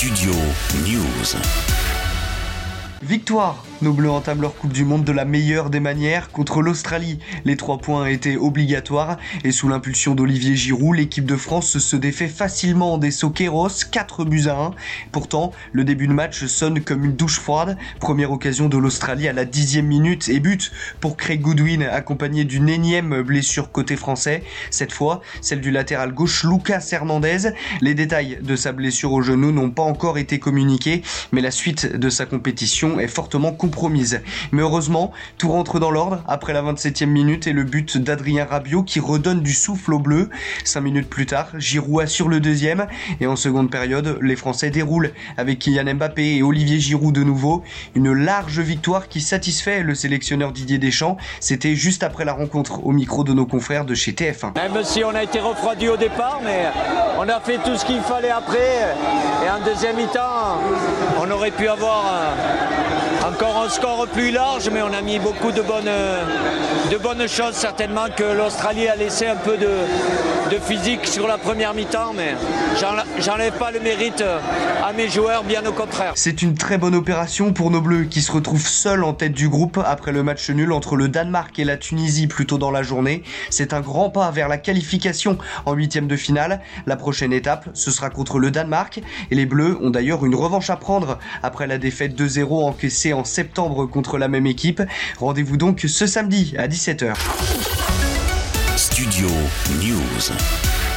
Studio News. Victoire Nos Bleus entament leur Coupe du Monde de la meilleure des manières contre l'Australie. Les trois points étaient obligatoires et sous l'impulsion d'Olivier Giroud, l'équipe de France se défait facilement des Soqueros, 4 buts à 1. Pourtant, le début de match sonne comme une douche froide. Première occasion de l'Australie à la dixième minute et but pour Craig Goodwin accompagné d'une énième blessure côté français. Cette fois, celle du latéral gauche Lucas Hernandez. Les détails de sa blessure au genou n'ont pas encore été communiqués, mais la suite de sa compétition est fortement compromise. Mais heureusement, tout rentre dans l'ordre après la 27e minute et le but d'Adrien Rabiot qui redonne du souffle au bleu. Cinq minutes plus tard, Giroud assure le deuxième et en seconde période, les Français déroulent avec Kylian Mbappé et Olivier Giroud de nouveau. Une large victoire qui satisfait le sélectionneur Didier Deschamps. C'était juste après la rencontre au micro de nos confrères de chez TF1. Même si on a été refroidi au départ, mais on a fait tout ce qu'il fallait après. Et en deuxième mi-temps, on aurait pu avoir encore un score plus large, mais on a mis beaucoup de bonnes, de bonnes choses. Certainement que l'Australie a laissé un peu de, physique sur la première mi-temps, mais j'enlève pas le mérite à mes joueurs, bien au contraire. C'est une très bonne opération pour nos Bleus qui se retrouvent seuls en tête du groupe après le match nul entre le Danemark et la Tunisie plus tôt dans la journée. C'est un grand pas vers la qualification en huitième de finale. La prochaine étape, ce sera contre le Danemark et les Bleus ont d'ailleurs une revanche à prendre après la défaite 2-0 encaissée en septembre contre la même équipe. Rendez-vous donc ce samedi à 17h. Studio News.